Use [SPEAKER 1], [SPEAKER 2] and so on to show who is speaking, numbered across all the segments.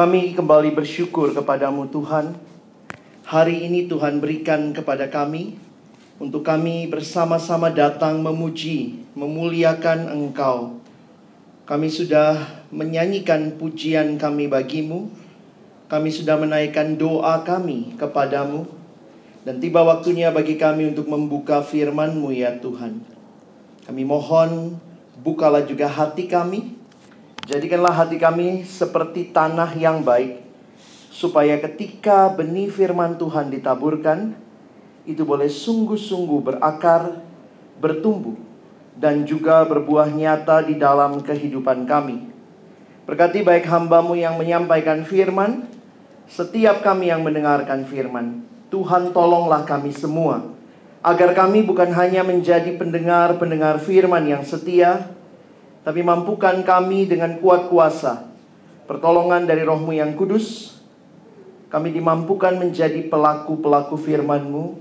[SPEAKER 1] Kami kembali bersyukur kepadamu Tuhan. Hari ini Tuhan berikan kepada kami untuk kami bersama-sama datang memuji, memuliakan Engkau. Kami sudah menyanyikan pujian kami bagimu. Kami sudah menaikkan doa kami kepadamu. Dan tiba waktunya bagi kami untuk membuka firman-Mu ya Tuhan. Kami mohon bukalah juga hati kami. Jadikanlah hati kami seperti tanah yang baik. Supaya ketika benih firman Tuhan ditaburkan, itu boleh sungguh-sungguh berakar, bertumbuh, dan juga berbuah nyata di dalam kehidupan kami. Berkati baik hambamu yang menyampaikan firman, setiap kami yang mendengarkan firman. Tuhan tolonglah kami semua. Agar kami bukan hanya menjadi pendengar-pendengar firman yang setia, tapi mampukan kami dengan kuat kuasa. Pertolongan dari rohmu yang kudus, kami dimampukan menjadi pelaku-pelaku firman-Mu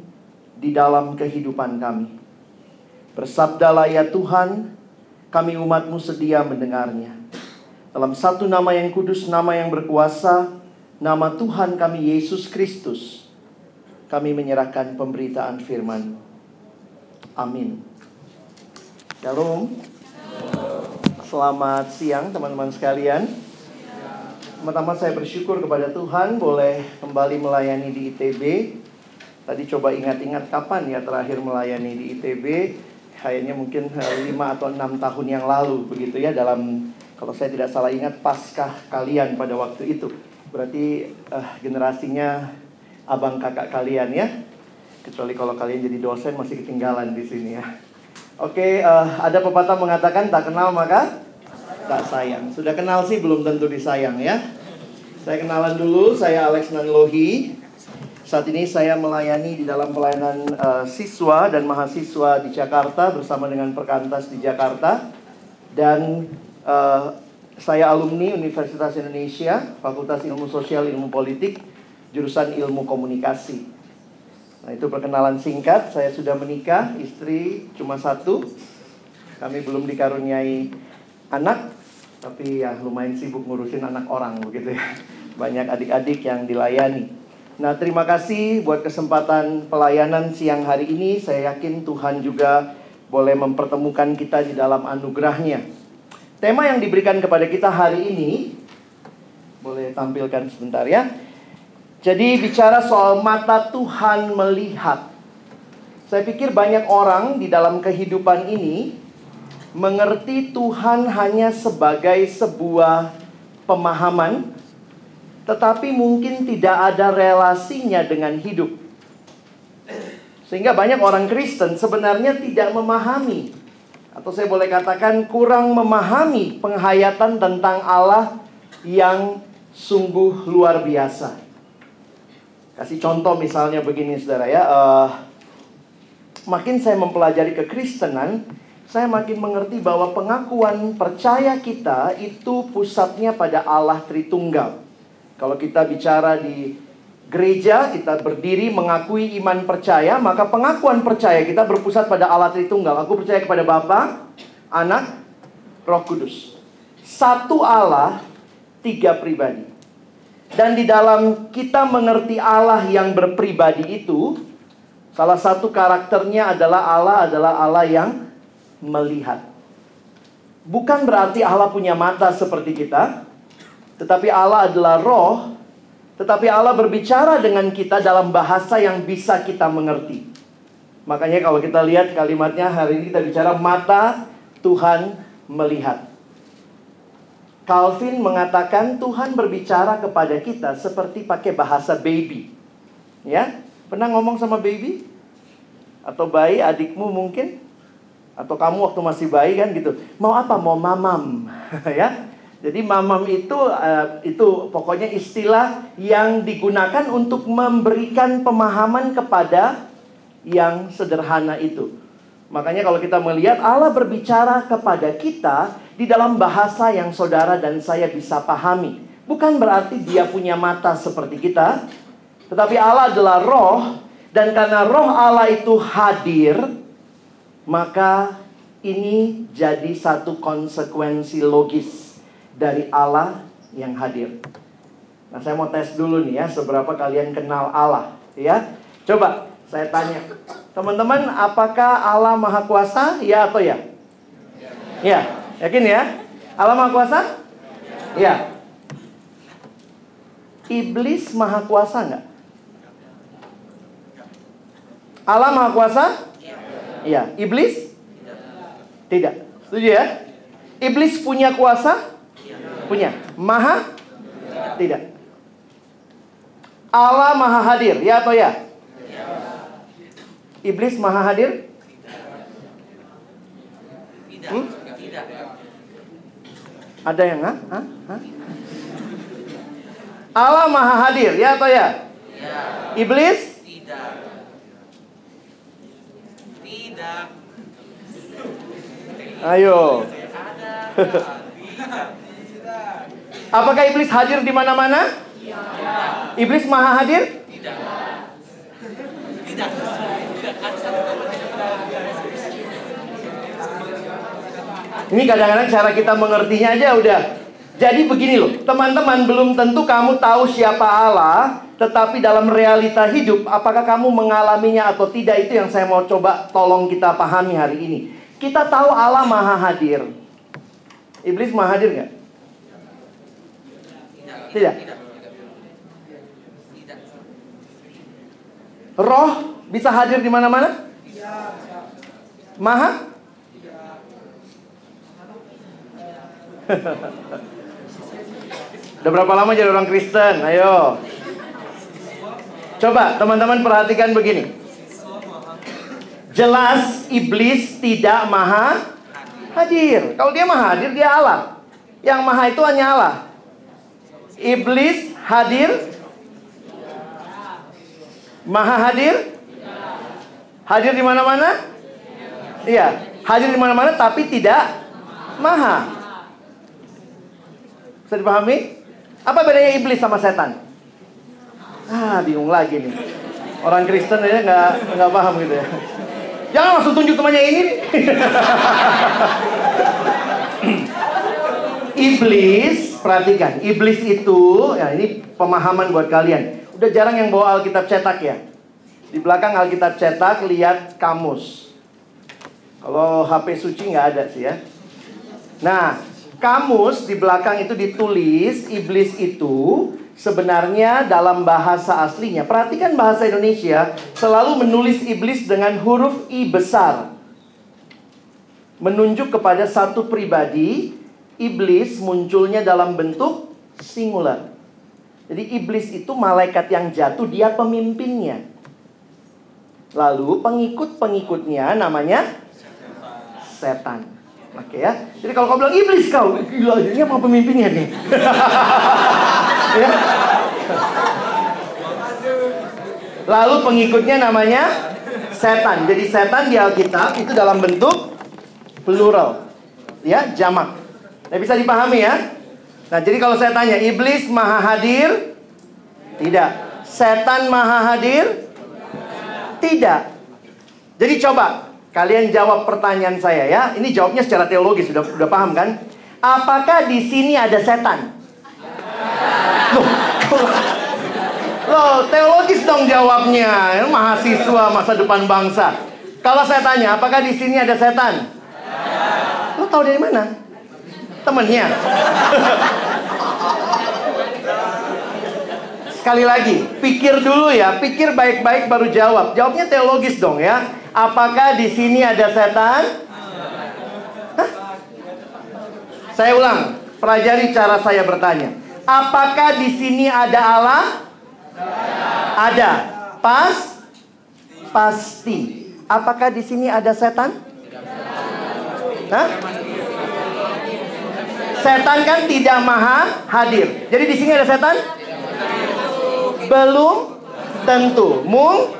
[SPEAKER 1] di dalam kehidupan kami. Bersabdalah ya Tuhan, kami umat-Mu sedia mendengarnya. Dalam satu nama yang kudus, nama yang berkuasa, nama Tuhan kami Yesus Kristus, kami menyerahkan pemberitaan firman. Amin. Shalom. Selamat siang teman-teman sekalian. Pertama saya bersyukur kepada Tuhan boleh kembali melayani di ITB. Tadi coba ingat-ingat kapan ya terakhir melayani di ITB. Kayaknya mungkin 5 atau 6 tahun yang lalu begitu ya dalam kalau saya tidak salah ingat paskah kalian pada waktu itu. Berarti eh, generasinya abang kakak kalian ya. Kecuali kalau kalian jadi dosen masih ketinggalan di sini ya. Oke, eh, ada pepatah mengatakan tak kenal maka tak sayang. Sudah kenal sih belum tentu disayang ya. Saya kenalan dulu, saya Alex Nanlohi. Saat ini saya melayani di dalam pelayanan eh, siswa dan mahasiswa di Jakarta bersama dengan Perkantas di Jakarta. Dan eh, saya alumni Universitas Indonesia, Fakultas Ilmu Sosial Ilmu Politik, jurusan Ilmu Komunikasi. Nah, itu perkenalan singkat. Saya sudah menikah, istri cuma satu. Kami belum dikaruniai anak, tapi ya lumayan sibuk ngurusin anak orang begitu ya. Banyak adik-adik yang dilayani. Nah, terima kasih buat kesempatan pelayanan siang hari ini. Saya yakin Tuhan juga boleh mempertemukan kita di dalam anugerahnya. Tema yang diberikan kepada kita hari ini, boleh tampilkan sebentar ya. Jadi bicara soal mata Tuhan melihat. Saya pikir banyak orang di dalam kehidupan ini mengerti Tuhan hanya sebagai sebuah pemahaman, tetapi mungkin tidak ada relasinya dengan hidup. Sehingga banyak orang Kristen sebenarnya tidak memahami, atau saya boleh katakan kurang memahami penghayatan tentang Allah yang sungguh luar biasa. Kasih contoh misalnya begini saudara ya, uh, makin saya mempelajari kekristenan, saya makin mengerti bahwa pengakuan percaya kita itu pusatnya pada Allah Tritunggal. Kalau kita bicara di gereja, kita berdiri mengakui iman percaya, maka pengakuan percaya kita berpusat pada Allah Tritunggal. Aku percaya kepada Bapa, Anak, Roh Kudus. Satu Allah tiga pribadi. Dan di dalam kita mengerti Allah yang berpribadi itu, salah satu karakternya adalah Allah adalah Allah yang melihat. Bukan berarti Allah punya mata seperti kita, tetapi Allah adalah roh, tetapi Allah berbicara dengan kita dalam bahasa yang bisa kita mengerti. Makanya kalau kita lihat kalimatnya hari ini kita bicara mata Tuhan melihat. Calvin mengatakan Tuhan berbicara kepada kita seperti pakai bahasa baby. Ya, pernah ngomong sama baby? Atau bayi adikmu mungkin? Atau kamu waktu masih bayi kan gitu. Mau apa? Mau mamam. ya. Jadi mamam itu uh, itu pokoknya istilah yang digunakan untuk memberikan pemahaman kepada yang sederhana itu. Makanya kalau kita melihat Allah berbicara kepada kita di dalam bahasa yang saudara dan saya bisa pahami. Bukan berarti dia punya mata seperti kita, tetapi Allah adalah roh dan karena roh Allah itu hadir, maka ini jadi satu konsekuensi logis dari Allah yang hadir. Nah, saya mau tes dulu nih ya, seberapa kalian kenal Allah, ya. Coba saya tanya, teman-teman, apakah Allah Maha Kuasa? Ya atau ya? Ya, yakin ya? Allah Maha Kuasa? Ya. Iblis Maha Kuasa nggak? Allah Maha Kuasa? Iya. Iblis? Tidak. Setuju ya? Iblis punya kuasa? Punya. Maha? Tidak. Allah Maha Hadir, ya atau ya? Iblis Maha Hadir? Hmm? Ada yang Hah? Hah? Hah? Allah Maha Hadir, ya atau ya? Iblis?
[SPEAKER 2] Tidak. Tidak.
[SPEAKER 1] Ayo. Apakah iblis hadir di mana-mana? Iblis Maha Hadir?
[SPEAKER 2] Tidak. Tidak. Ada satu
[SPEAKER 1] Ini kadang-kadang cara kita mengertinya aja udah. Jadi begini loh, teman-teman belum tentu kamu tahu siapa Allah, tetapi dalam realita hidup, apakah kamu mengalaminya atau tidak itu yang saya mau coba tolong kita pahami hari ini. Kita tahu Allah Maha Hadir. Iblis Maha Hadir nggak? Tidak. Roh bisa hadir di mana-mana? Maha? Udah berapa lama jadi orang Kristen? Ayo. Coba teman-teman perhatikan begini. Jelas iblis tidak maha hadir. Kalau dia maha hadir, dia Allah. Yang maha itu hanya Allah. Iblis hadir? Maha hadir? Hadir di mana-mana? Iya, hadir di mana-mana tapi tidak maha. Bisa dipahami? Apa bedanya iblis sama setan? Ah, bingung lagi nih. Orang Kristen aja nggak nggak paham gitu ya. Jangan langsung tunjuk temannya ini. iblis, perhatikan, iblis itu, ya ini pemahaman buat kalian. Udah jarang yang bawa Alkitab cetak ya. Di belakang Alkitab cetak lihat kamus. Kalau HP suci nggak ada sih ya. Nah, kamus di belakang itu ditulis iblis itu sebenarnya dalam bahasa aslinya. Perhatikan bahasa Indonesia selalu menulis iblis dengan huruf i besar. Menunjuk kepada satu pribadi, iblis munculnya dalam bentuk singular. Jadi iblis itu malaikat yang jatuh, dia pemimpinnya. Lalu pengikut-pengikutnya namanya setan. Oke ya. Jadi kalau kau bilang iblis kau, gila ini apa pemimpinnya nih? ya. Lalu pengikutnya namanya setan. Jadi setan di Alkitab itu dalam bentuk plural. Ya, jamak. Nah, bisa dipahami ya? Nah, jadi kalau saya tanya, iblis maha hadir? Tidak. Setan maha hadir? Tidak. Jadi coba kalian jawab pertanyaan saya ya. Ini jawabnya secara teologis sudah sudah paham kan? Apakah di sini ada setan? Loh, teologis dong jawabnya. Mahasiswa masa depan bangsa. Kalau saya tanya, apakah di sini ada setan? Lo tahu dari mana? Temennya. Sekali lagi, pikir dulu ya, pikir baik-baik baru jawab. Jawabnya teologis dong ya. Apakah di sini ada setan? Saya ulang, pelajari cara saya bertanya. Apakah di sini ada Allah? Ada. Pas? Pasti. Apakah di sini ada setan? Hah? Setan kan tidak maha hadir. Jadi di sini ada setan? Belum tentu. Mung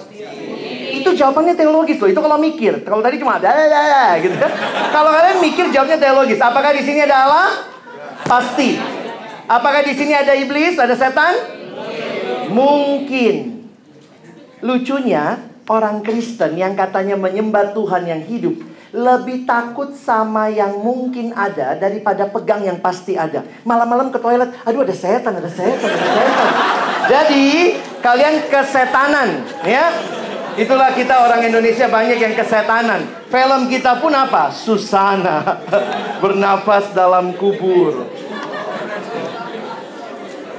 [SPEAKER 1] itu jawabannya teologis loh. Itu kalau mikir. Kalau tadi cuma ada ya, ya, gitu. Kalau kalian mikir jawabnya teologis. Apakah di sini ada Allah? Pasti. Apakah di sini ada iblis? Ada setan? Mungkin. Lucunya orang Kristen yang katanya menyembah Tuhan yang hidup lebih takut sama yang mungkin ada daripada pegang yang pasti ada. Malam-malam ke toilet, aduh ada setan, ada setan, ada setan. Jadi kalian kesetanan, ya. Itulah kita orang Indonesia banyak yang kesetanan. Film kita pun apa? Susana. Bernafas dalam kubur.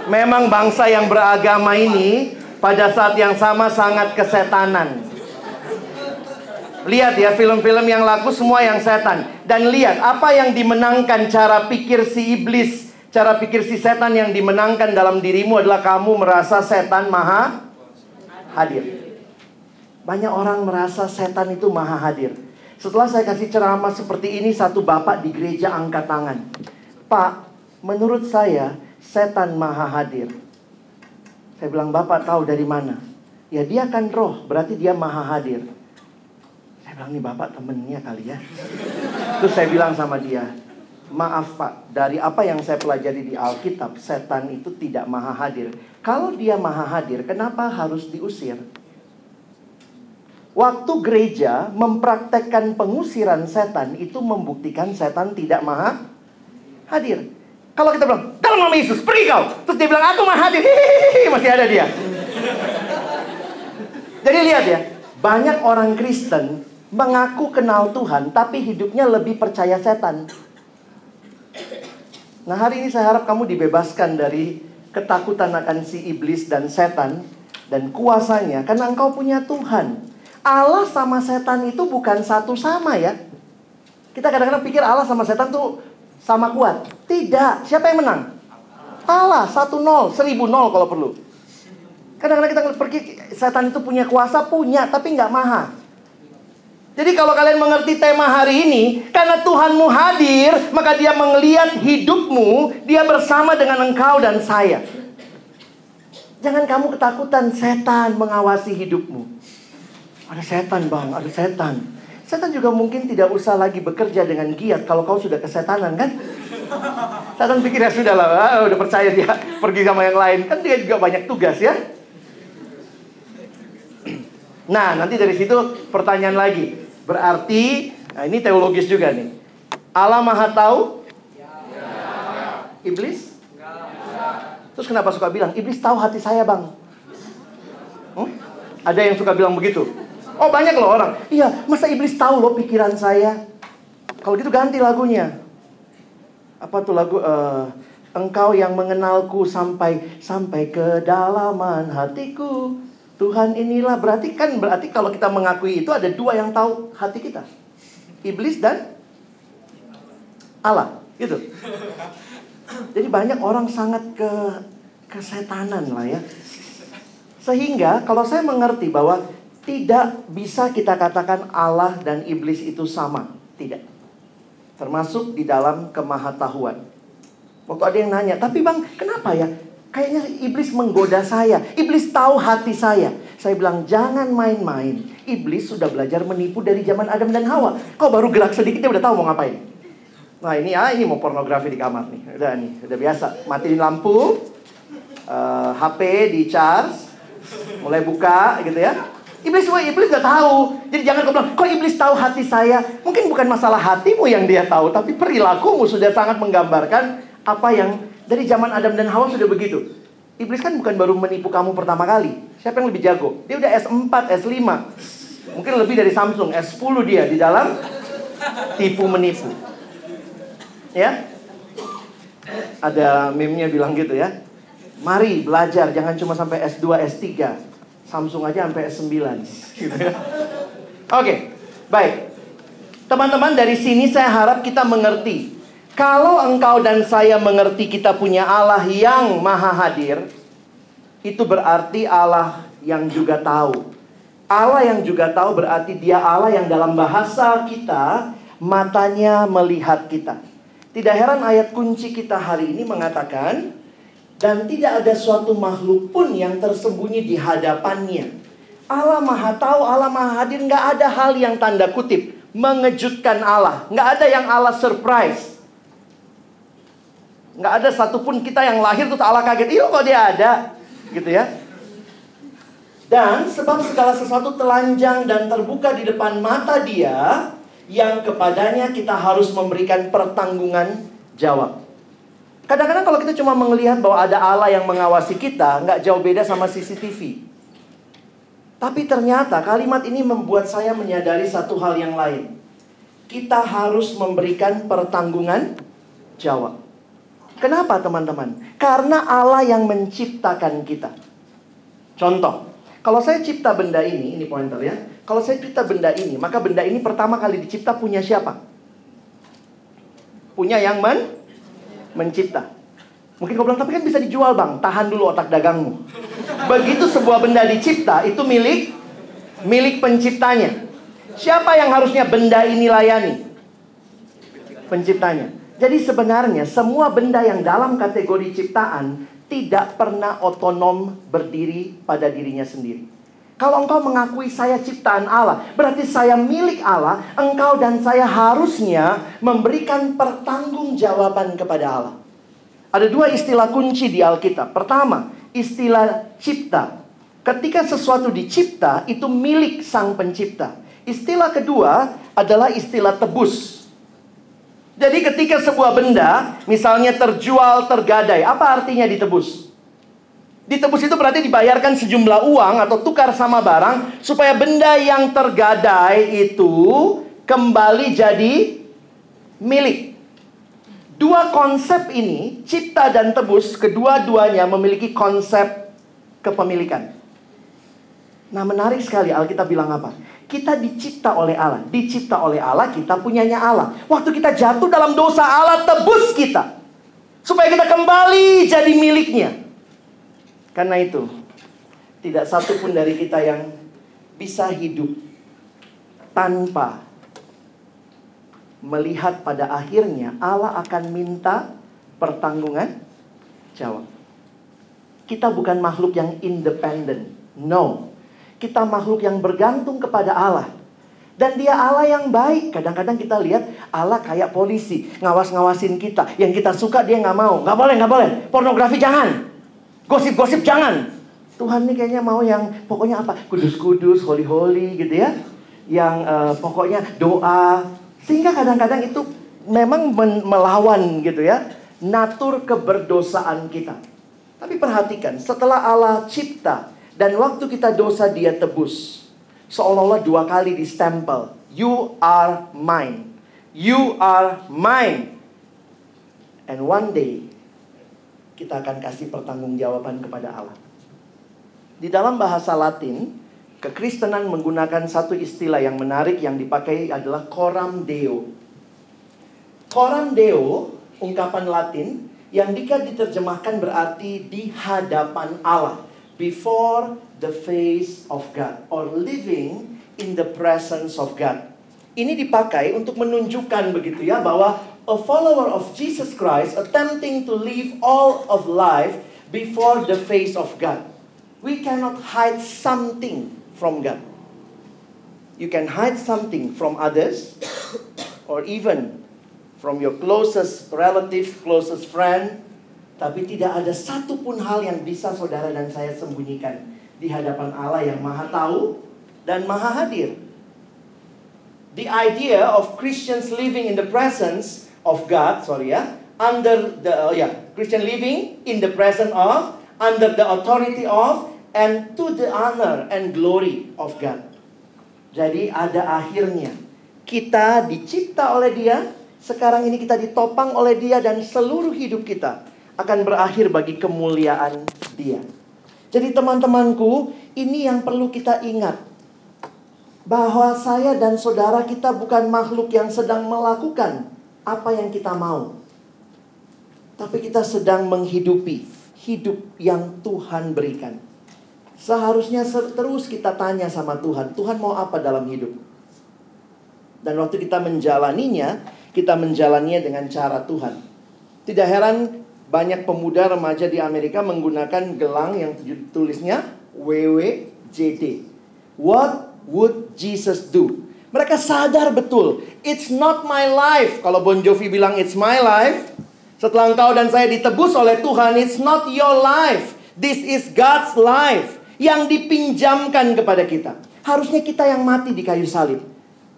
[SPEAKER 1] Memang bangsa yang beragama ini pada saat yang sama sangat kesetanan. Lihat ya film-film yang laku semua yang setan. Dan lihat apa yang dimenangkan cara pikir si iblis. Cara pikir si setan yang dimenangkan dalam dirimu adalah kamu merasa setan maha hadir. Banyak orang merasa setan itu maha hadir. Setelah saya kasih ceramah seperti ini, satu bapak di gereja angkat tangan. Pak, menurut saya setan maha hadir. Saya bilang, Bapak tahu dari mana? Ya dia kan roh, berarti dia maha hadir. Saya bilang, nih Bapak temennya kali ya. Terus saya bilang sama dia, maaf Pak, dari apa yang saya pelajari di Alkitab, setan itu tidak maha hadir. Kalau dia maha hadir, kenapa harus diusir? Waktu gereja mempraktekkan pengusiran setan itu membuktikan setan tidak maha hadir. Kalau kita bilang, dalam nama Yesus, pergi kau. Terus dia bilang, aku maha hadir. Hihihi, masih ada dia. Jadi lihat ya, banyak orang Kristen mengaku kenal Tuhan, tapi hidupnya lebih percaya setan. Nah hari ini saya harap kamu dibebaskan dari ketakutan akan si iblis dan setan dan kuasanya, karena engkau punya Tuhan. Allah sama setan itu bukan satu sama ya. Kita kadang-kadang pikir Allah sama setan tuh sama kuat. Tidak. Siapa yang menang? Allah. Satu nol. Seribu nol kalau perlu. Kadang-kadang kita pergi, setan itu punya kuasa, punya, tapi nggak maha. Jadi kalau kalian mengerti tema hari ini, karena Tuhanmu hadir, maka dia melihat hidupmu, dia bersama dengan engkau dan saya. Jangan kamu ketakutan setan mengawasi hidupmu. Ada setan bang, ada setan. Setan juga mungkin tidak usah lagi bekerja dengan giat kalau kau sudah kesetanan kan? Setan pikir ya sudah lah, ah, udah percaya dia pergi sama yang lain. Kan dia juga banyak tugas ya. Nah, nanti dari situ pertanyaan lagi. Berarti, nah ini teologis juga nih. Allah Maha Tahu? Iblis? Terus kenapa suka bilang, iblis tahu hati saya bang? Hmm? Ada yang suka bilang begitu? Oh banyak loh orang. Iya, masa iblis tahu loh pikiran saya? Kalau gitu ganti lagunya. Apa tuh lagu? eh, Engkau yang mengenalku sampai sampai kedalaman hatiku. Tuhan inilah berarti kan berarti kalau kita mengakui itu ada dua yang tahu hati kita. Iblis dan Allah, gitu. Jadi banyak orang sangat ke kesetanan lah ya. Sehingga kalau saya mengerti bahwa tidak bisa kita katakan Allah dan iblis itu sama, tidak. Termasuk di dalam kemahatahuan. Waktu ada yang nanya, tapi bang, kenapa ya? Kayaknya iblis menggoda saya. Iblis tahu hati saya. Saya bilang, jangan main-main. Iblis sudah belajar menipu dari zaman Adam dan Hawa. Kau baru gerak sedikit, dia udah tahu mau ngapain. Nah ini ah ini mau pornografi di kamar nih. Udah nih, udah biasa. Matiin lampu, eh, HP di charge, mulai buka gitu ya. Iblis, wah iblis gak tahu. Jadi jangan kau bilang, kok iblis tahu hati saya? Mungkin bukan masalah hatimu yang dia tahu, tapi perilakumu sudah sangat menggambarkan apa yang dari zaman Adam dan Hawa sudah begitu. Iblis kan bukan baru menipu kamu pertama kali. Siapa yang lebih jago? Dia udah S4, S5. Mungkin lebih dari Samsung, S10 dia di dalam tipu menipu. Ya? Ada meme-nya bilang gitu ya. Mari belajar, jangan cuma sampai S2, S3. Samsung aja sampai S9. Gitu. Oke, baik. Teman-teman dari sini saya harap kita mengerti. Kalau engkau dan saya mengerti kita punya Allah yang maha hadir, itu berarti Allah yang juga tahu. Allah yang juga tahu berarti dia Allah yang dalam bahasa kita matanya melihat kita. Tidak heran ayat kunci kita hari ini mengatakan dan tidak ada suatu makhluk pun yang tersembunyi di hadapannya. Allah maha tahu, Allah maha hadir, nggak ada hal yang tanda kutip mengejutkan Allah. Nggak ada yang Allah surprise. Nggak ada satupun kita yang lahir tuh Allah kaget. Iya kok dia ada. Gitu ya. Dan sebab segala sesuatu telanjang dan terbuka di depan mata dia, yang kepadanya kita harus memberikan pertanggungan jawab. Kadang-kadang kalau kita cuma melihat bahwa ada Allah yang mengawasi kita, nggak jauh beda sama CCTV. Tapi ternyata kalimat ini membuat saya menyadari satu hal yang lain. Kita harus memberikan pertanggungan jawab. Kenapa teman-teman? Karena Allah yang menciptakan kita. Contoh, kalau saya cipta benda ini, ini pointer ya. Kalau saya cipta benda ini, maka benda ini pertama kali dicipta punya siapa? Punya yang men mencipta. Mungkin kau bilang, tapi kan bisa dijual bang. Tahan dulu otak dagangmu. Begitu sebuah benda dicipta, itu milik milik penciptanya. Siapa yang harusnya benda ini layani? Penciptanya. Jadi sebenarnya semua benda yang dalam kategori ciptaan tidak pernah otonom berdiri pada dirinya sendiri. Kalau engkau mengakui saya ciptaan Allah, berarti saya milik Allah, engkau dan saya harusnya memberikan pertanggungjawaban kepada Allah. Ada dua istilah kunci di Alkitab. Pertama, istilah cipta. Ketika sesuatu dicipta, itu milik sang pencipta. Istilah kedua adalah istilah tebus. Jadi ketika sebuah benda, misalnya terjual, tergadai, apa artinya ditebus? Ditebus itu berarti dibayarkan sejumlah uang atau tukar sama barang supaya benda yang tergadai itu kembali jadi milik. Dua konsep ini, cipta dan tebus, kedua-duanya memiliki konsep kepemilikan. Nah, menarik sekali Alkitab bilang apa? Kita dicipta oleh Allah. Dicipta oleh Allah, kita punyanya Allah. Waktu kita jatuh dalam dosa Allah tebus kita. Supaya kita kembali jadi miliknya. Karena itu, tidak satu pun dari kita yang bisa hidup tanpa melihat pada akhirnya Allah akan minta pertanggungan jawab. Kita bukan makhluk yang independen. No. Kita makhluk yang bergantung kepada Allah. Dan dia Allah yang baik. Kadang-kadang kita lihat Allah kayak polisi. Ngawas-ngawasin kita. Yang kita suka dia nggak mau. Nggak boleh, nggak boleh. Pornografi jangan. Gosip-gosip jangan. Tuhan nih kayaknya mau yang pokoknya apa? Kudus-kudus, holy-holy gitu ya. Yang uh, pokoknya doa. Sehingga kadang-kadang itu memang melawan gitu ya. Natur keberdosaan kita. Tapi perhatikan, setelah Allah cipta dan waktu kita dosa dia tebus. Seolah-olah dua kali di stempel. You are mine. You are mine. And one day kita akan kasih pertanggungjawaban kepada Allah. Di dalam bahasa Latin, kekristenan menggunakan satu istilah yang menarik yang dipakai adalah coram deo. Coram deo, ungkapan Latin yang jika diterjemahkan berarti di hadapan Allah, before the face of God or living in the presence of God. Ini dipakai untuk menunjukkan begitu ya bahwa a follower of Jesus Christ attempting to live all of life before the face of God. We cannot hide something from God. You can hide something from others or even from your closest relative, closest friend, tapi tidak ada satupun hal yang bisa saudara dan saya sembunyikan di hadapan Allah yang maha tahu dan maha hadir. The idea of Christians living in the presence of God, sorry ya, under the oh ya, Christian living in the presence of under the authority of and to the honor and glory of God. Jadi ada akhirnya. Kita dicipta oleh Dia, sekarang ini kita ditopang oleh Dia dan seluruh hidup kita akan berakhir bagi kemuliaan Dia. Jadi teman-temanku, ini yang perlu kita ingat. Bahwa saya dan saudara kita bukan makhluk yang sedang melakukan apa yang kita mau. Tapi kita sedang menghidupi hidup yang Tuhan berikan. Seharusnya terus kita tanya sama Tuhan, Tuhan mau apa dalam hidup? Dan waktu kita menjalaninya, kita menjalaninya dengan cara Tuhan. Tidak heran banyak pemuda remaja di Amerika menggunakan gelang yang tulisnya WWJD. What would Jesus do? Mereka sadar betul, it's not my life. Kalau Bon Jovi bilang it's my life, setelah engkau dan saya ditebus oleh Tuhan, it's not your life. This is God's life yang dipinjamkan kepada kita. Harusnya kita yang mati di kayu salib.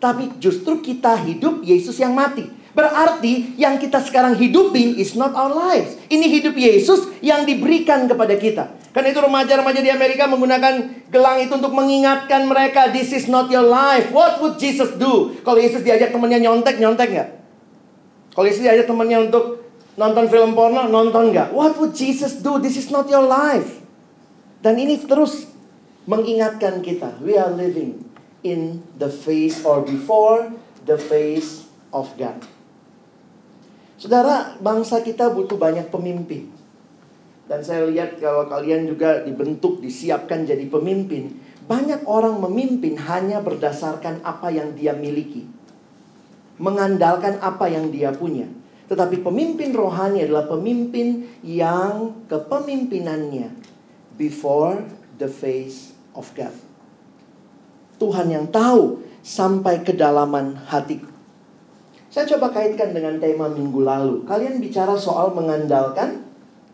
[SPEAKER 1] Tapi justru kita hidup, Yesus yang mati. Berarti yang kita sekarang hidupi is not our lives. Ini hidup Yesus yang diberikan kepada kita. Karena itu remaja-remaja di Amerika menggunakan gelang itu untuk mengingatkan mereka, this is not your life. What would Jesus do? Kalau Yesus diajak temannya nyontek, nyontek nggak? Kalau Yesus diajak temannya untuk nonton film porno, nonton nggak? What would Jesus do? This is not your life. Dan ini terus mengingatkan kita, we are living in the face or before the face of God. Saudara, bangsa kita butuh banyak pemimpin. Dan saya lihat kalau kalian juga dibentuk, disiapkan jadi pemimpin, banyak orang memimpin hanya berdasarkan apa yang dia miliki. Mengandalkan apa yang dia punya. Tetapi pemimpin rohani adalah pemimpin yang kepemimpinannya before the face of God. Tuhan yang tahu sampai kedalaman hatiku. Saya coba kaitkan dengan tema minggu lalu. Kalian bicara soal mengandalkan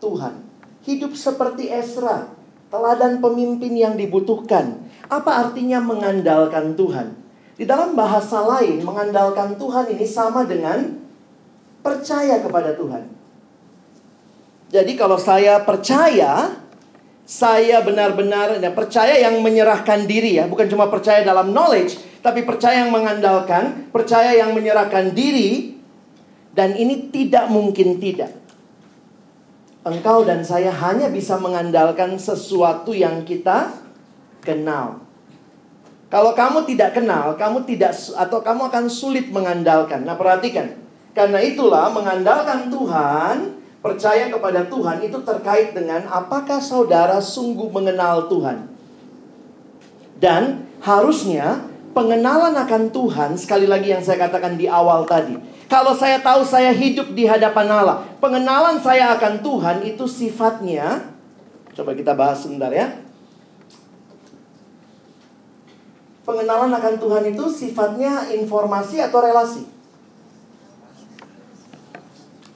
[SPEAKER 1] Tuhan. Hidup seperti Esra, teladan pemimpin yang dibutuhkan. Apa artinya mengandalkan Tuhan? Di dalam bahasa lain, mengandalkan Tuhan ini sama dengan percaya kepada Tuhan. Jadi kalau saya percaya, saya benar-benar ya, percaya yang menyerahkan diri ya, bukan cuma percaya dalam knowledge, tapi percaya yang mengandalkan, percaya yang menyerahkan diri, dan ini tidak mungkin tidak. Engkau dan saya hanya bisa mengandalkan sesuatu yang kita kenal. Kalau kamu tidak kenal, kamu tidak atau kamu akan sulit mengandalkan. Nah, perhatikan. Karena itulah mengandalkan Tuhan percaya kepada Tuhan itu terkait dengan apakah saudara sungguh mengenal Tuhan. Dan harusnya pengenalan akan Tuhan, sekali lagi yang saya katakan di awal tadi. Kalau saya tahu saya hidup di hadapan Allah, pengenalan saya akan Tuhan itu sifatnya, coba kita bahas sebentar ya. Pengenalan akan Tuhan itu sifatnya informasi atau relasi?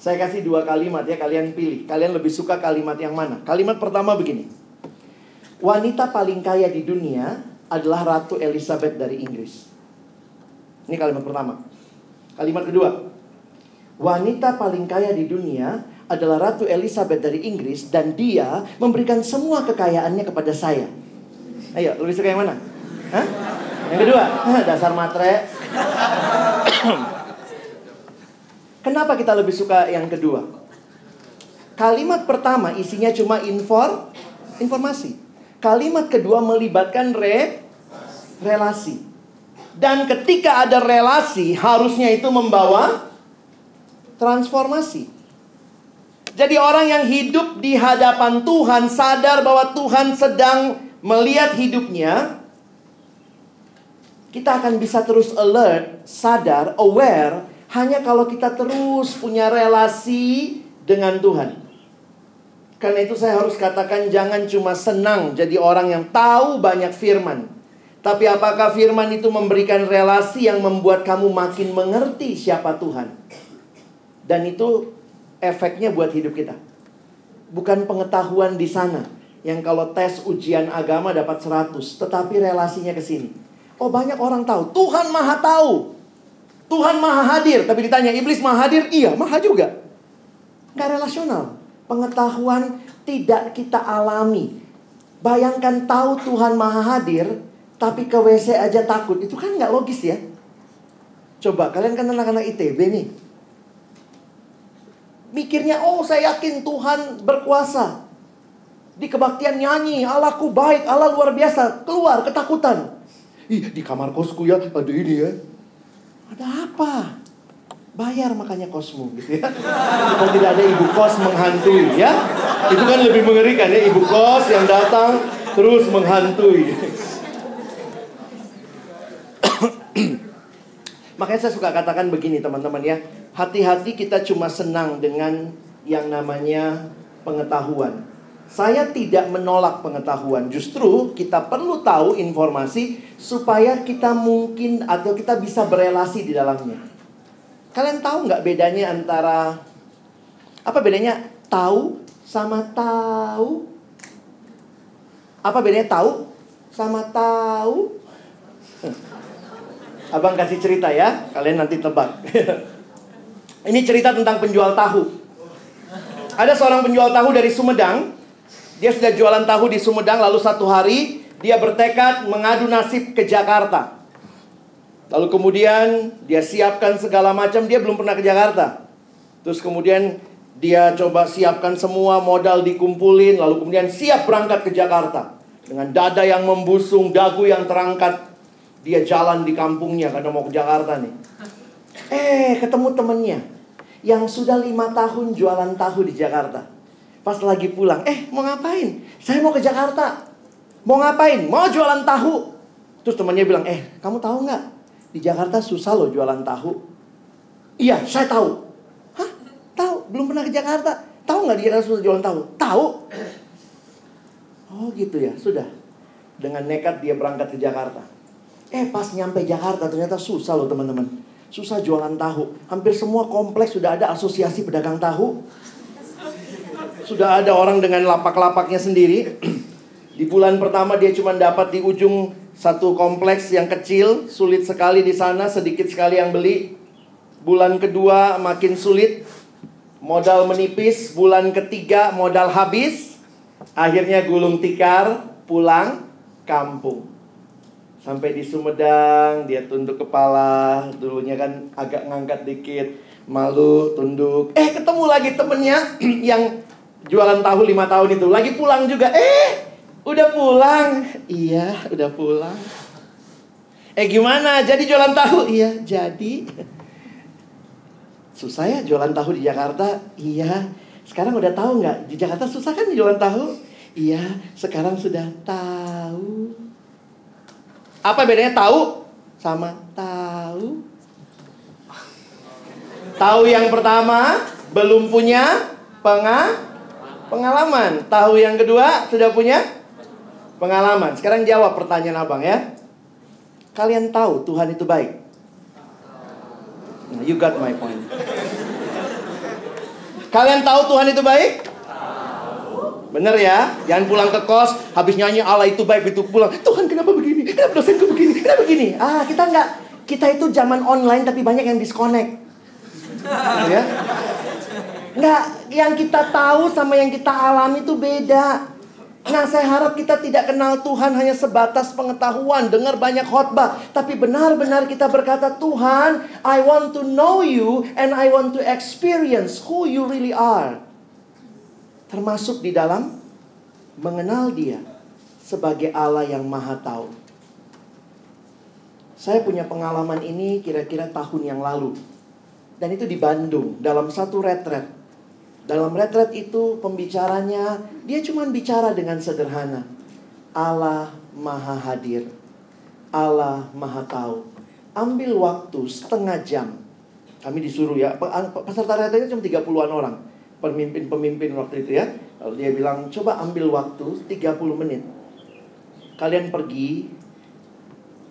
[SPEAKER 1] Saya kasih dua kalimat ya, kalian pilih. Kalian lebih suka kalimat yang mana? Kalimat pertama begini. Wanita paling kaya di dunia adalah Ratu Elizabeth dari Inggris. Ini kalimat pertama. Kalimat kedua. Wanita paling kaya di dunia adalah Ratu Elizabeth dari Inggris dan dia memberikan semua kekayaannya kepada saya. Ayo, lebih suka yang mana? Hah? Yang kedua, dasar matre. Kenapa kita lebih suka yang kedua? Kalimat pertama isinya cuma infor, informasi. Kalimat kedua melibatkan re, relasi. Dan ketika ada relasi, harusnya itu membawa transformasi. Jadi orang yang hidup di hadapan Tuhan sadar bahwa Tuhan sedang melihat hidupnya, kita akan bisa terus alert, sadar, aware hanya kalau kita terus punya relasi dengan Tuhan. Karena itu saya harus katakan jangan cuma senang jadi orang yang tahu banyak firman. Tapi apakah firman itu memberikan relasi yang membuat kamu makin mengerti siapa Tuhan? Dan itu efeknya buat hidup kita. Bukan pengetahuan di sana. Yang kalau tes ujian agama dapat 100. Tetapi relasinya ke sini. Oh banyak orang tahu. Tuhan maha tahu. Tuhan maha hadir. Tapi ditanya, iblis maha hadir? Iya, maha juga. Gak relasional. Pengetahuan tidak kita alami. Bayangkan tahu Tuhan Maha Hadir, tapi ke WC aja takut. Itu kan nggak logis ya. Coba kalian kan anak-anak ITB nih. Mikirnya, oh saya yakin Tuhan berkuasa. Di kebaktian nyanyi, Allahku baik, Allah luar biasa. Keluar, ketakutan. Ih, di kamar kosku ya, ada ini ya. Ada apa? Bayar makanya kosmu gitu ya. Supaya tidak ada ibu kos menghantui ya. Itu kan lebih mengerikan ya, ibu kos yang datang terus menghantui. Makanya saya suka katakan begini teman-teman ya. Hati-hati kita cuma senang dengan yang namanya pengetahuan. Saya tidak menolak pengetahuan, justru kita perlu tahu informasi supaya kita mungkin atau kita bisa berelasi di dalamnya. Kalian tahu nggak bedanya antara apa bedanya tahu sama tahu? Apa bedanya tahu sama tahu? Abang kasih cerita ya, kalian nanti tebak. Ini cerita tentang penjual tahu. Ada seorang penjual tahu dari Sumedang. Dia sudah jualan tahu di Sumedang, lalu satu hari dia bertekad mengadu nasib ke Jakarta. Lalu kemudian dia siapkan segala macam, dia belum pernah ke Jakarta. Terus kemudian dia coba siapkan semua modal dikumpulin, lalu kemudian siap berangkat ke Jakarta. Dengan dada yang membusung, dagu yang terangkat, dia jalan di kampungnya karena mau ke Jakarta nih. Eh, ketemu temennya yang sudah lima tahun jualan tahu di Jakarta. Pas lagi pulang, eh mau ngapain? Saya mau ke Jakarta. Mau ngapain? Mau jualan tahu. Terus temannya bilang, eh kamu tahu nggak? Di Jakarta susah loh jualan tahu. Iya, saya tahu. Hah? Tahu? Belum pernah ke Jakarta. Tahu nggak di Jakarta susah jualan tahu? Tahu. Oh gitu ya, sudah. Dengan nekat dia berangkat ke Jakarta. Eh pas nyampe Jakarta ternyata susah loh teman-teman. Susah jualan tahu. Hampir semua kompleks sudah ada asosiasi pedagang tahu. Sudah ada orang dengan lapak-lapaknya sendiri. Di bulan pertama dia cuma dapat di ujung satu kompleks yang kecil, sulit sekali di sana, sedikit sekali yang beli. Bulan kedua makin sulit, modal menipis. Bulan ketiga modal habis. Akhirnya gulung tikar, pulang kampung. Sampai di Sumedang, dia tunduk kepala. Dulunya kan agak ngangkat dikit, malu, tunduk. Eh, ketemu lagi temennya yang jualan tahu lima tahun itu. Lagi pulang juga. Eh, udah pulang. Iya, udah pulang. Eh, gimana? Jadi jualan tahu? Iya, jadi. Susah ya jualan tahu di Jakarta? Iya. Sekarang udah tahu nggak? Di Jakarta susah kan jualan tahu? Iya, sekarang sudah tahu. Apa bedanya tahu sama tahu? Tahu yang pertama belum punya penga pengalaman. Tahu yang kedua sudah punya pengalaman. Sekarang jawab pertanyaan Abang ya. Kalian tahu Tuhan itu baik? Nah, you got my point. Kalian tahu Tuhan itu baik? Bener ya? Jangan pulang ke kos, habis nyanyi Allah itu baik, itu pulang. Tuhan kenapa begini? Kenapa dosenku begini? Kenapa begini? Ah, kita nggak. Kita itu zaman online tapi banyak yang disconnect. ya? Nggak, yang kita tahu sama yang kita alami itu beda. Nah, saya harap kita tidak kenal Tuhan hanya sebatas pengetahuan, dengar banyak khotbah, tapi benar-benar kita berkata, "Tuhan, I want to know you and I want to experience who you really are." Termasuk di dalam mengenal Dia sebagai Allah yang Maha Tahu. Saya punya pengalaman ini kira-kira tahun yang lalu. Dan itu di Bandung dalam satu retret. Dalam retret itu pembicaranya dia cuma bicara dengan sederhana. Allah Maha Hadir. Allah Maha Tahu. Ambil waktu setengah jam. Kami disuruh ya, peserta retretnya cuma 30-an orang. Pemimpin-pemimpin waktu itu ya. Lalu dia bilang, coba ambil waktu 30 menit. Kalian pergi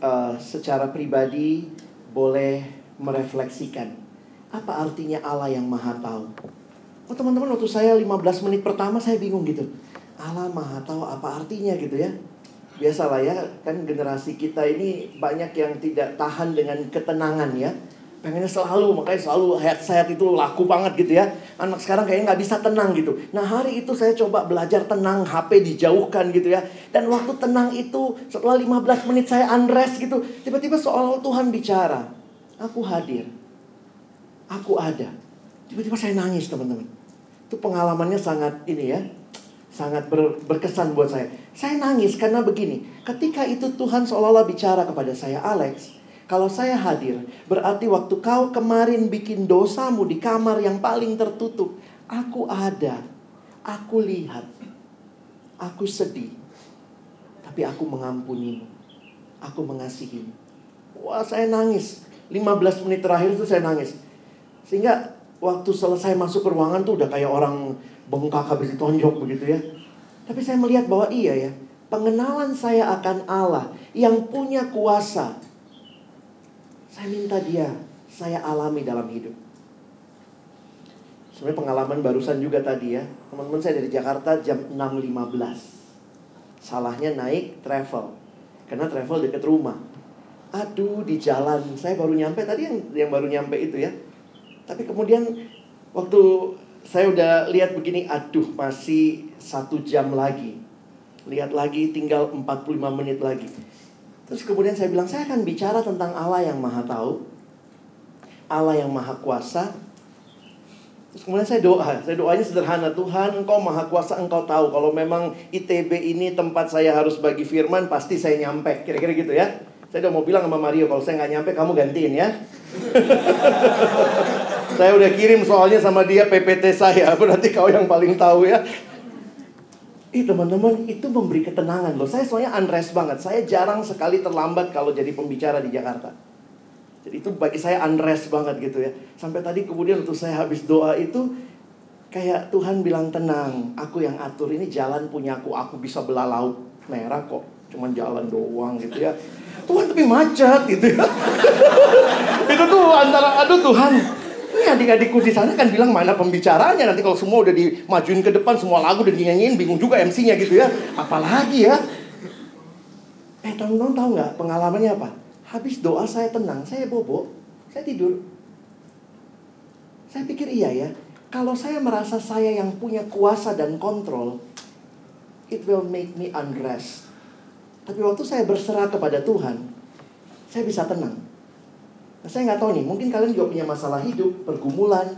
[SPEAKER 1] uh, secara pribadi boleh merefleksikan. Apa artinya Allah yang Maha Tahu? Oh teman-teman waktu saya 15 menit pertama saya bingung gitu. Allah maha tahu apa artinya gitu ya. Biasalah ya kan generasi kita ini banyak yang tidak tahan dengan ketenangan ya. Pengennya selalu, makanya selalu sehat-sehat itu laku banget gitu ya. Anak sekarang kayaknya nggak bisa tenang gitu. Nah hari itu saya coba belajar tenang, HP dijauhkan gitu ya. Dan waktu tenang itu setelah 15 menit saya unrest gitu. Tiba-tiba seolah Tuhan bicara. Aku hadir. Aku ada. Tiba-tiba saya nangis teman-teman. Itu pengalamannya sangat ini ya. Sangat ber, berkesan buat saya. Saya nangis karena begini. Ketika itu Tuhan seolah-olah bicara kepada saya, Alex. Kalau saya hadir, berarti waktu kau kemarin bikin dosamu di kamar yang paling tertutup, aku ada, aku lihat, aku sedih, tapi aku mengampunimu, aku mengasihimu. Wah, saya nangis. 15 menit terakhir itu saya nangis. Sehingga waktu selesai masuk ke ruangan tuh udah kayak orang bengkak habis ditonjok begitu ya. Tapi saya melihat bahwa iya ya, pengenalan saya akan Allah yang punya kuasa saya minta dia, saya alami dalam hidup. Sebenarnya pengalaman barusan juga tadi ya. Teman-teman saya dari Jakarta jam 6.15. Salahnya naik travel. Karena travel dekat rumah. Aduh di jalan. Saya baru nyampe tadi yang, yang baru nyampe itu ya. Tapi kemudian waktu saya udah lihat begini. Aduh masih satu jam lagi. Lihat lagi tinggal 45 menit lagi. Terus kemudian saya bilang, saya akan bicara tentang Allah yang maha tahu. Allah yang maha kuasa. Terus kemudian saya doa. Saya doanya sederhana. Tuhan, engkau maha kuasa, engkau tahu. Kalau memang ITB ini tempat saya harus bagi firman, pasti saya nyampe. Kira-kira gitu ya. Saya udah mau bilang sama Mario, kalau saya nggak nyampe, kamu gantiin ya. saya udah kirim soalnya sama dia PPT saya. Berarti kau yang paling tahu ya. Ih teman-teman itu memberi ketenangan loh. Saya soalnya unrest banget. Saya jarang sekali terlambat kalau jadi pembicara di Jakarta. Jadi itu bagi saya unrest banget gitu ya. Sampai tadi kemudian waktu saya habis doa itu kayak Tuhan bilang tenang, aku yang atur ini jalan punyaku, aku bisa belah laut merah kok. Cuman jalan doang gitu ya. Tuhan tapi macet gitu ya. itu tuh antara aduh Tuhan ini adik-adikku di sana kan bilang mana pembicaranya nanti kalau semua udah dimajuin ke depan semua lagu udah dinyanyiin bingung juga MC-nya gitu ya. Apalagi ya. Eh teman-teman tahu nggak pengalamannya apa? Habis doa saya tenang, saya bobo, saya tidur. Saya pikir iya ya. Kalau saya merasa saya yang punya kuasa dan kontrol, it will make me unrest. Tapi waktu saya berserah kepada Tuhan, saya bisa tenang. Nah, saya nggak tahu nih, mungkin kalian juga punya masalah hidup, pergumulan.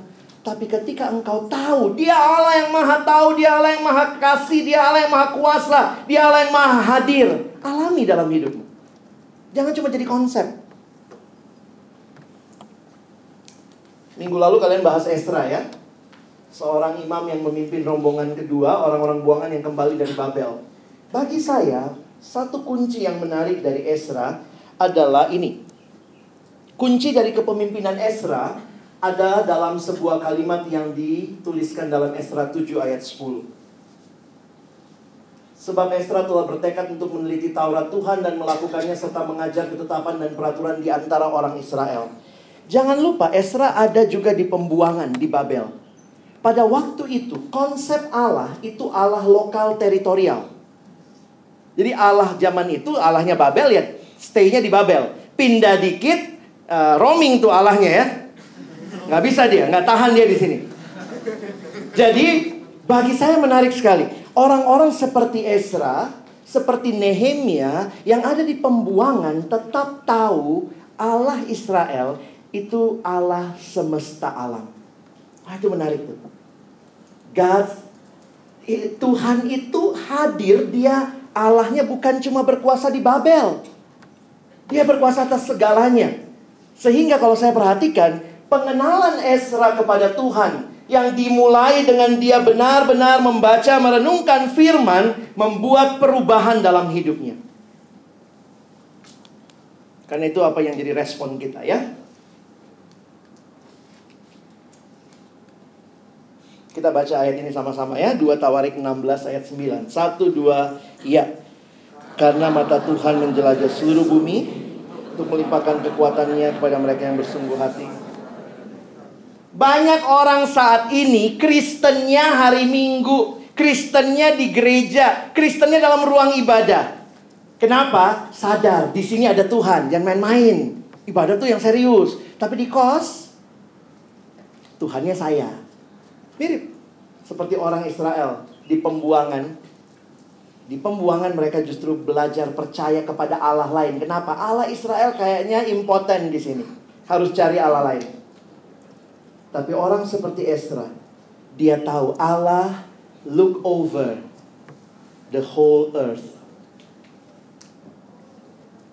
[SPEAKER 1] Tapi ketika engkau tahu, dia Allah yang maha tahu, dia Allah yang maha kasih, dia Allah yang maha kuasa, dia Allah yang maha hadir. Alami dalam hidupmu. Jangan cuma jadi konsep. Minggu lalu kalian bahas Esra ya. Seorang imam yang memimpin rombongan kedua, orang-orang buangan yang kembali dari Babel. Bagi saya, satu kunci yang menarik dari Esra adalah ini. Kunci dari kepemimpinan Esra ada dalam sebuah kalimat yang dituliskan dalam Esra 7 ayat 10. Sebab Esra telah bertekad untuk meneliti Taurat Tuhan dan melakukannya serta mengajar ketetapan dan peraturan di antara orang Israel. Jangan lupa Esra ada juga di pembuangan di Babel. Pada waktu itu konsep Allah itu Allah lokal teritorial. Jadi Allah zaman itu Allahnya Babel ya stay-nya di Babel. Pindah dikit uh, roaming tuh Allahnya ya. Nggak bisa dia, nggak tahan dia di sini. Jadi bagi saya menarik sekali. Orang-orang seperti Esra, seperti Nehemia yang ada di pembuangan tetap tahu Allah Israel itu Allah semesta alam. Wah, itu menarik tuh. God Tuhan itu hadir dia Allahnya bukan cuma berkuasa di Babel. Dia berkuasa atas segalanya. Sehingga kalau saya perhatikan, pengenalan Esra kepada Tuhan yang dimulai dengan dia benar-benar membaca merenungkan firman membuat perubahan dalam hidupnya. Karena itu apa yang jadi respon kita ya. Kita baca ayat ini sama-sama ya. 2 Tawarik 16 ayat 9. 1 2 iya. Karena mata Tuhan menjelajah seluruh bumi untuk melimpahkan kekuatannya kepada mereka yang bersungguh hati. Banyak orang saat ini Kristennya hari Minggu, Kristennya di gereja, Kristennya dalam ruang ibadah. Kenapa? Sadar di sini ada Tuhan, jangan main-main. Ibadah tuh yang serius. Tapi di kos, Tuhannya saya. Mirip. Seperti orang Israel di pembuangan. Di pembuangan mereka justru belajar percaya kepada Allah lain. Kenapa? Allah Israel kayaknya impoten di sini. Harus cari Allah lain. Tapi orang seperti Esra, dia tahu Allah look over the whole earth.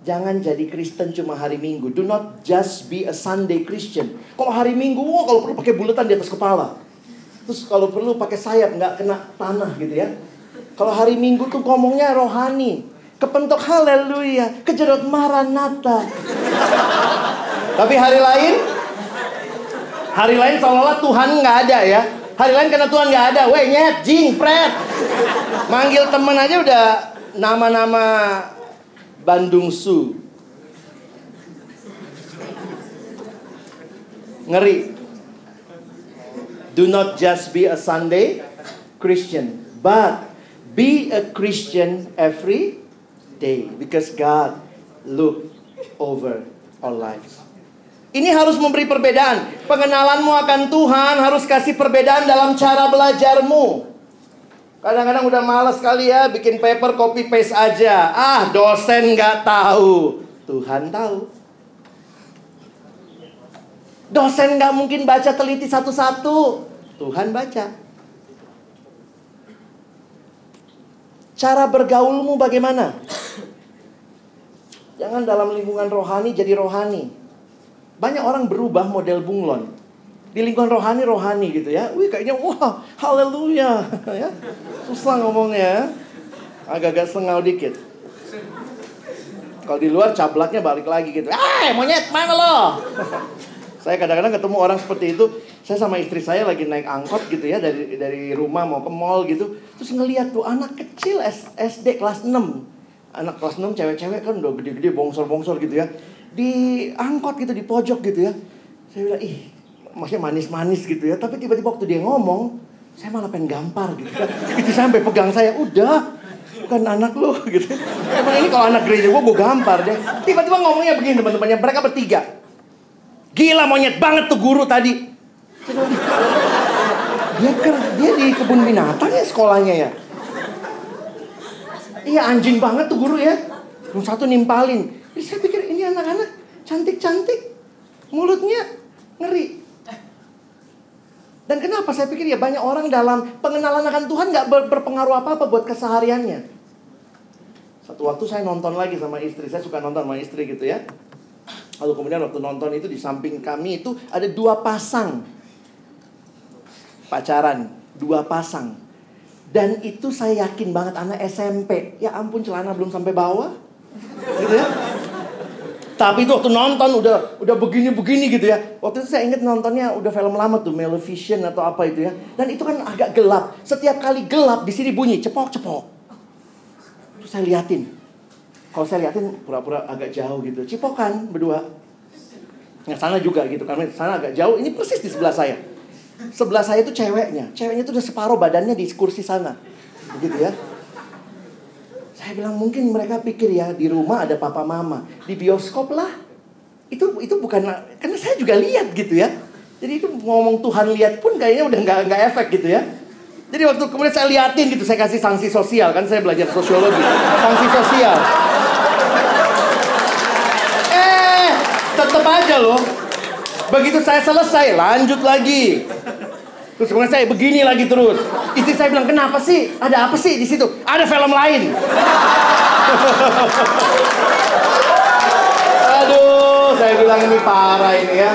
[SPEAKER 1] Jangan jadi Kristen cuma hari Minggu. Do not just be a Sunday Christian. Kalau hari Minggu, wah kalau perlu pakai bulatan di atas kepala. Terus kalau perlu pakai sayap, nggak kena tanah gitu ya. Kalau hari Minggu tuh ngomongnya rohani. Kepentok haleluya, kejedot maranata. Tapi hari lain, hari lain seolah-olah Tuhan nggak ada ya. Hari lain karena Tuhan nggak ada, weh nyet, jing, pret. Manggil temen aja udah nama-nama Bandung Su. Ngeri. Do not just be a Sunday Christian, but be a Christian every day because God look over our lives. Ini harus memberi perbedaan. Pengenalanmu akan Tuhan harus kasih perbedaan dalam cara belajarmu. Kadang-kadang udah males kali ya bikin paper copy paste aja. Ah, dosen nggak tahu. Tuhan tahu. Dosen nggak mungkin baca teliti satu-satu. Tuhan baca. Cara bergaulmu bagaimana? Jangan dalam lingkungan rohani jadi rohani. Banyak orang berubah model bunglon. Di lingkungan rohani rohani gitu ya. Wih kayaknya wah haleluya ya. Susah ngomongnya. Agak-agak sengau dikit. Kalau di luar cablaknya balik lagi gitu. Eh monyet mana lo? saya kadang-kadang ketemu orang seperti itu. Saya sama istri saya lagi naik angkot gitu ya dari dari rumah mau ke mall gitu. Terus ngeliat tuh anak kecil SD kelas 6. Anak kelas 6 cewek-cewek kan udah gede-gede bongsor-bongsor gitu ya. Di angkot gitu di pojok gitu ya. Saya bilang, ih maksudnya manis-manis gitu ya. Tapi tiba-tiba waktu dia ngomong, saya malah pengen gampar gitu kan. Itu sampai pegang saya, udah bukan anak lu gitu. Emang ini kalau anak gereja gue gue gampar deh. Tiba-tiba ngomongnya begini teman-temannya, mereka bertiga. Gila monyet banget tuh guru tadi. Dia kan dia di kebun binatang ya sekolahnya ya. Iya anjing banget tuh guru ya. Yang satu nimpalin. Jadi saya pikir ini anak-anak cantik-cantik. Mulutnya ngeri. Dan kenapa saya pikir ya banyak orang dalam pengenalan akan Tuhan nggak ber- berpengaruh apa-apa buat kesehariannya. Satu waktu saya nonton lagi sama istri, saya suka nonton sama istri gitu ya. Lalu kemudian waktu nonton itu di samping kami itu ada dua pasang pacaran, dua pasang. Dan itu saya yakin banget anak SMP. Ya ampun celana belum sampai bawah. Gitu ya. Tapi itu waktu nonton udah udah begini-begini gitu ya. Waktu itu saya ingat nontonnya udah film lama tuh Maleficent atau apa itu ya. Dan itu kan agak gelap. Setiap kali gelap di sini bunyi cepok-cepok. Terus saya liatin. Kalau saya liatin pura-pura agak jauh gitu. Cipokan berdua. Yang sana juga gitu. Karena sana agak jauh. Ini persis di sebelah saya. Sebelah saya itu ceweknya. Ceweknya itu udah separuh badannya di kursi sana. Begitu ya. Saya bilang mungkin mereka pikir ya di rumah ada papa mama, di bioskop lah. Itu itu bukan karena saya juga lihat gitu ya. Jadi itu ngomong Tuhan lihat pun kayaknya udah nggak nggak efek gitu ya. Jadi waktu kemudian saya liatin gitu, saya kasih sanksi sosial kan saya belajar sosiologi, sanksi sosial. Eh, tetap aja loh. Begitu saya selesai, lanjut lagi. Terus kemudian saya begini lagi terus. Istri saya bilang, kenapa sih? Ada apa sih di situ? Ada film lain. Aduh, saya bilang ini parah ini ya.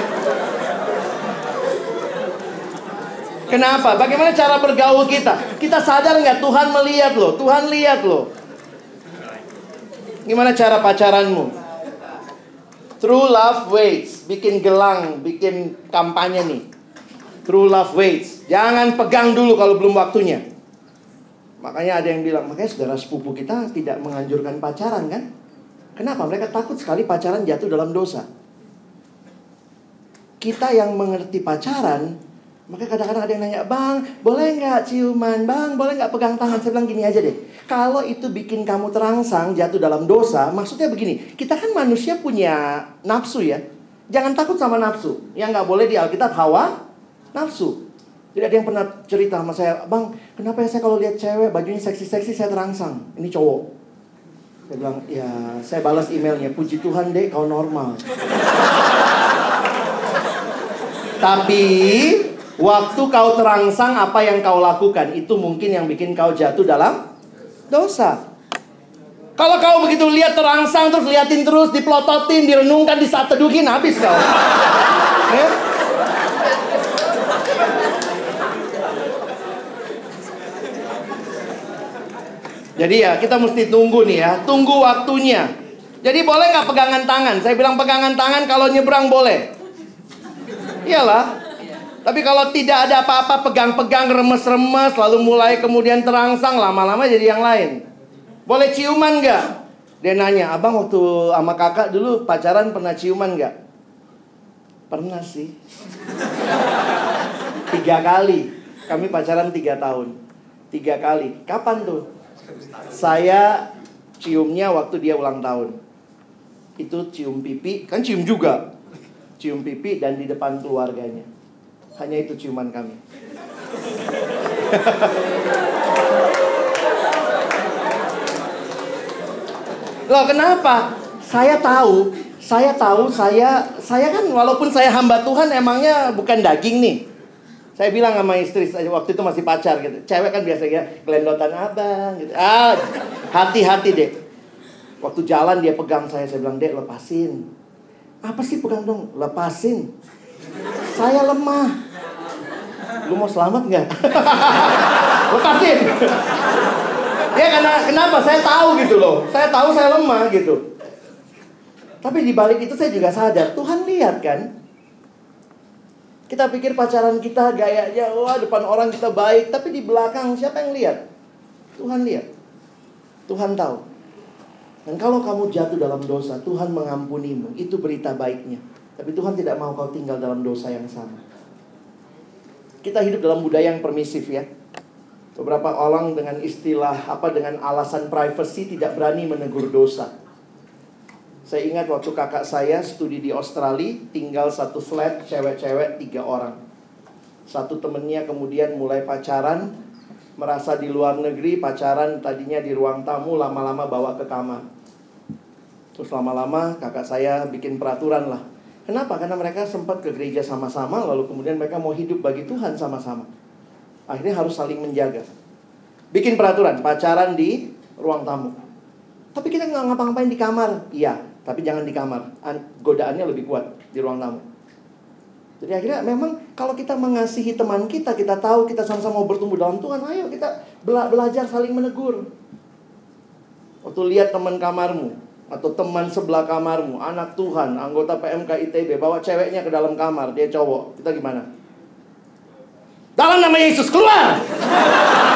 [SPEAKER 1] Kenapa? Bagaimana cara bergaul kita? Kita sadar nggak Tuhan melihat loh, Tuhan lihat loh. Gimana cara pacaranmu? True love waits, bikin gelang, bikin kampanye nih. True love waits. Jangan pegang dulu kalau belum waktunya. Makanya ada yang bilang, makanya saudara sepupu kita tidak menganjurkan pacaran kan? Kenapa? Mereka takut sekali pacaran jatuh dalam dosa. Kita yang mengerti pacaran, makanya kadang-kadang ada yang nanya, Bang, boleh nggak ciuman? Bang, boleh nggak pegang tangan? Saya bilang gini aja deh. Kalau itu bikin kamu terangsang, jatuh dalam dosa, maksudnya begini. Kita kan manusia punya nafsu ya. Jangan takut sama nafsu. Yang nggak boleh di Alkitab hawa nafsu. Jadi ada yang pernah cerita sama saya, Bang, kenapa ya saya kalau lihat cewek bajunya seksi-seksi saya terangsang? Ini cowok. Saya bilang, ya saya balas emailnya, puji Tuhan deh kau normal. Tapi waktu kau terangsang apa yang kau lakukan itu mungkin yang bikin kau jatuh dalam dosa. Kalau kau begitu lihat terangsang terus liatin terus dipelototin, direnungkan, di saat teduhin habis kau. Ya? Jadi ya kita mesti tunggu nih ya, tunggu waktunya. Jadi boleh nggak pegangan tangan? Saya bilang pegangan tangan kalau nyebrang boleh. Iyalah. Tapi kalau tidak ada apa-apa pegang-pegang remes-remes lalu mulai kemudian terangsang lama-lama jadi yang lain. Boleh ciuman nggak? Dia nanya, abang waktu sama kakak dulu pacaran pernah ciuman nggak? Pernah sih. Tiga kali. Kami pacaran tiga tahun. Tiga kali. Kapan tuh? Saya ciumnya waktu dia ulang tahun. Itu cium pipi, kan cium juga. Cium pipi dan di depan keluarganya. Hanya itu ciuman kami. Loh kenapa? Saya tahu, saya tahu saya saya kan walaupun saya hamba Tuhan emangnya bukan daging nih. Saya bilang sama istri saya waktu itu masih pacar gitu. Cewek kan biasa ya gelendotan abang gitu. Ah, hati-hati deh. Waktu jalan dia pegang saya, saya bilang, "Dek, lepasin." Apa sih pegang dong? Lepasin. Saya lemah. Lu mau selamat nggak? lepasin. Ya karena kenapa? Saya tahu gitu loh. Saya tahu saya lemah gitu. Tapi di balik itu saya juga sadar, Tuhan lihat kan? Kita pikir pacaran kita gayanya, wah depan orang kita baik, tapi di belakang siapa yang lihat? Tuhan lihat. Tuhan tahu. Dan kalau kamu jatuh dalam dosa, Tuhan mengampunimu. Itu berita baiknya. Tapi Tuhan tidak mau kau tinggal dalam dosa yang sama. Kita hidup dalam budaya yang permisif ya. Beberapa orang dengan istilah apa dengan alasan privacy tidak berani menegur dosa. Saya ingat waktu kakak saya studi di Australia, tinggal satu flat cewek-cewek tiga orang. Satu temennya kemudian mulai pacaran, merasa di luar negeri pacaran tadinya di ruang tamu lama-lama bawa ke kamar. Terus lama-lama kakak saya bikin peraturan lah. Kenapa? Karena mereka sempat ke gereja sama-sama, lalu kemudian mereka mau hidup bagi Tuhan sama-sama. Akhirnya harus saling menjaga. Bikin peraturan, pacaran di ruang tamu. Tapi kita nggak ngapa-ngapain di kamar. Iya, tapi jangan di kamar. Godaannya lebih kuat di ruang tamu. Jadi akhirnya memang kalau kita mengasihi teman kita, kita tahu kita sama-sama mau bertumbuh dalam Tuhan, ayo kita bela belajar saling menegur. Waktu lihat teman kamarmu, atau teman sebelah kamarmu, anak Tuhan, anggota PMK ITB, bawa ceweknya ke dalam kamar, dia cowok, kita gimana? Dalam nama Yesus, keluar!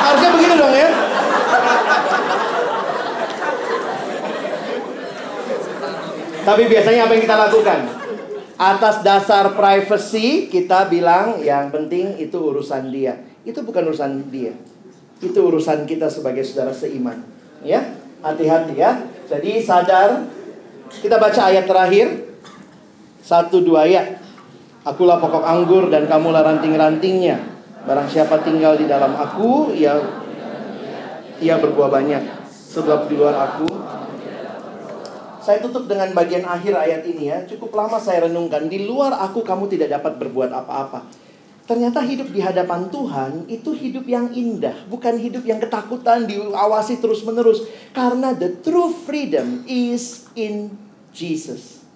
[SPEAKER 1] Harusnya begitu dong ya. Tapi biasanya apa yang kita lakukan? Atas dasar privacy kita bilang yang penting itu urusan dia. Itu bukan urusan dia. Itu urusan kita sebagai saudara seiman. Ya, hati-hati ya. Jadi sadar. Kita baca ayat terakhir. Satu dua ayat. Akulah pokok anggur dan kamulah ranting-rantingnya. Barang siapa tinggal di dalam aku, ia ia berbuah banyak. Sebab di luar aku saya tutup dengan bagian akhir ayat ini ya. Cukup lama saya renungkan. Di luar aku kamu tidak dapat berbuat apa-apa. Ternyata hidup di hadapan Tuhan itu hidup yang indah, bukan hidup yang ketakutan diawasi terus-menerus. Karena the true freedom is in Jesus.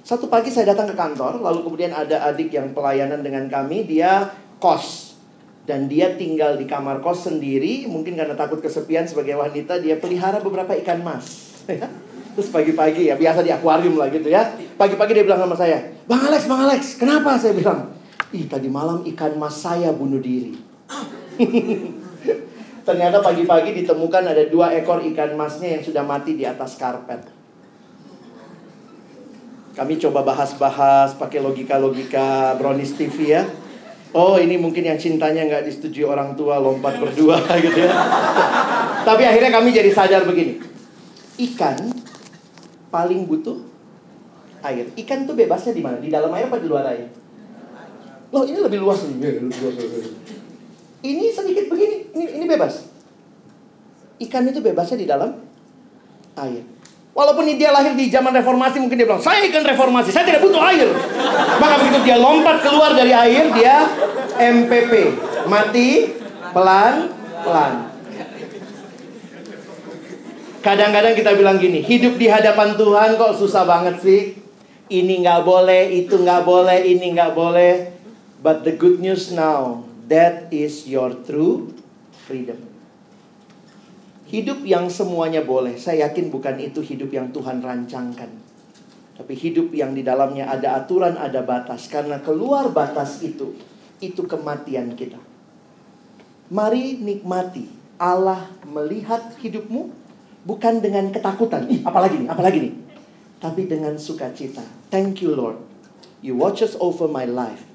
[SPEAKER 1] Satu pagi saya datang ke kantor, lalu kemudian ada adik yang pelayanan dengan kami, dia kos. Dan dia tinggal di kamar kos sendiri, mungkin karena takut kesepian sebagai wanita, dia pelihara beberapa ikan mas. Terus pagi-pagi ya, biasa di akuarium lah gitu ya. Pagi-pagi dia bilang sama saya, Bang Alex, Bang Alex, kenapa? Saya bilang, Ih tadi malam ikan mas saya bunuh diri. Ternyata pagi-pagi ditemukan ada dua ekor ikan masnya yang sudah mati di atas karpet. Kami coba bahas-bahas pakai logika-logika brownies TV ya. Oh ini mungkin yang cintanya nggak disetujui orang tua lompat berdua gitu ya. Tapi akhirnya kami jadi sadar begini. Ikan paling butuh air. Ikan tuh bebasnya di mana? Di dalam air apa di luar air? Loh, ini lebih luas nih. Ya, luas. Ini sedikit begini, ini ini bebas. Ikan itu bebasnya di dalam air. Walaupun dia lahir di zaman reformasi, mungkin dia bilang, saya ikan reformasi, saya tidak butuh air. Maka begitu dia lompat keluar dari air, dia MPP, mati pelan-pelan. Kadang-kadang kita bilang gini, hidup di hadapan Tuhan kok susah banget sih. Ini nggak boleh, itu nggak boleh, ini nggak boleh. But the good news now, that is your true freedom. Hidup yang semuanya boleh, saya yakin bukan itu hidup yang Tuhan rancangkan. Tapi hidup yang di dalamnya ada aturan, ada batas. Karena keluar batas itu, itu kematian kita. Mari nikmati Allah melihat hidupmu bukan dengan ketakutan. Ih, apalagi nih, apalagi nih. Tapi dengan sukacita. Thank you Lord. You watches over my life.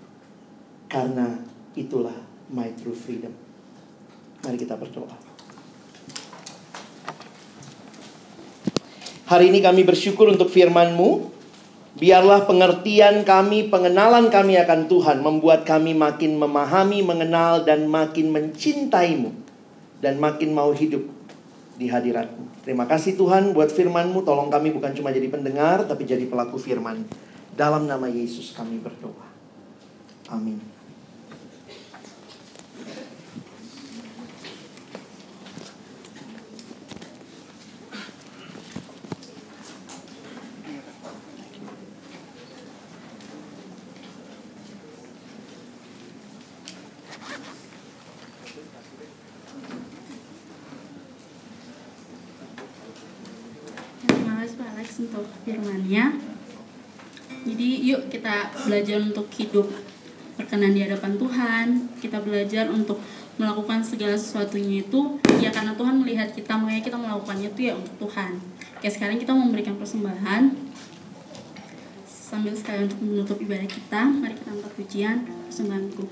[SPEAKER 1] Karena itulah my true freedom. Mari kita berdoa. Hari ini kami bersyukur untuk firman-Mu. Biarlah pengertian kami, pengenalan kami akan Tuhan membuat kami makin memahami, mengenal, dan makin mencintai-Mu. Dan makin mau hidup di hadirat-Mu. Terima kasih Tuhan buat firman-Mu. Tolong kami bukan cuma jadi pendengar, tapi jadi pelaku firman. Dalam nama Yesus kami berdoa. Amin.
[SPEAKER 3] Terima kasih Pak Alex untuk firmannya. Jadi yuk kita belajar untuk hidup berkenan di hadapan Tuhan. Kita belajar untuk melakukan segala sesuatunya itu ya karena Tuhan melihat kita makanya kita melakukannya itu ya untuk Tuhan. Oke sekarang kita memberikan persembahan sambil sekalian untuk menutup ibadah kita. Mari kita angkat pujian persembahanku.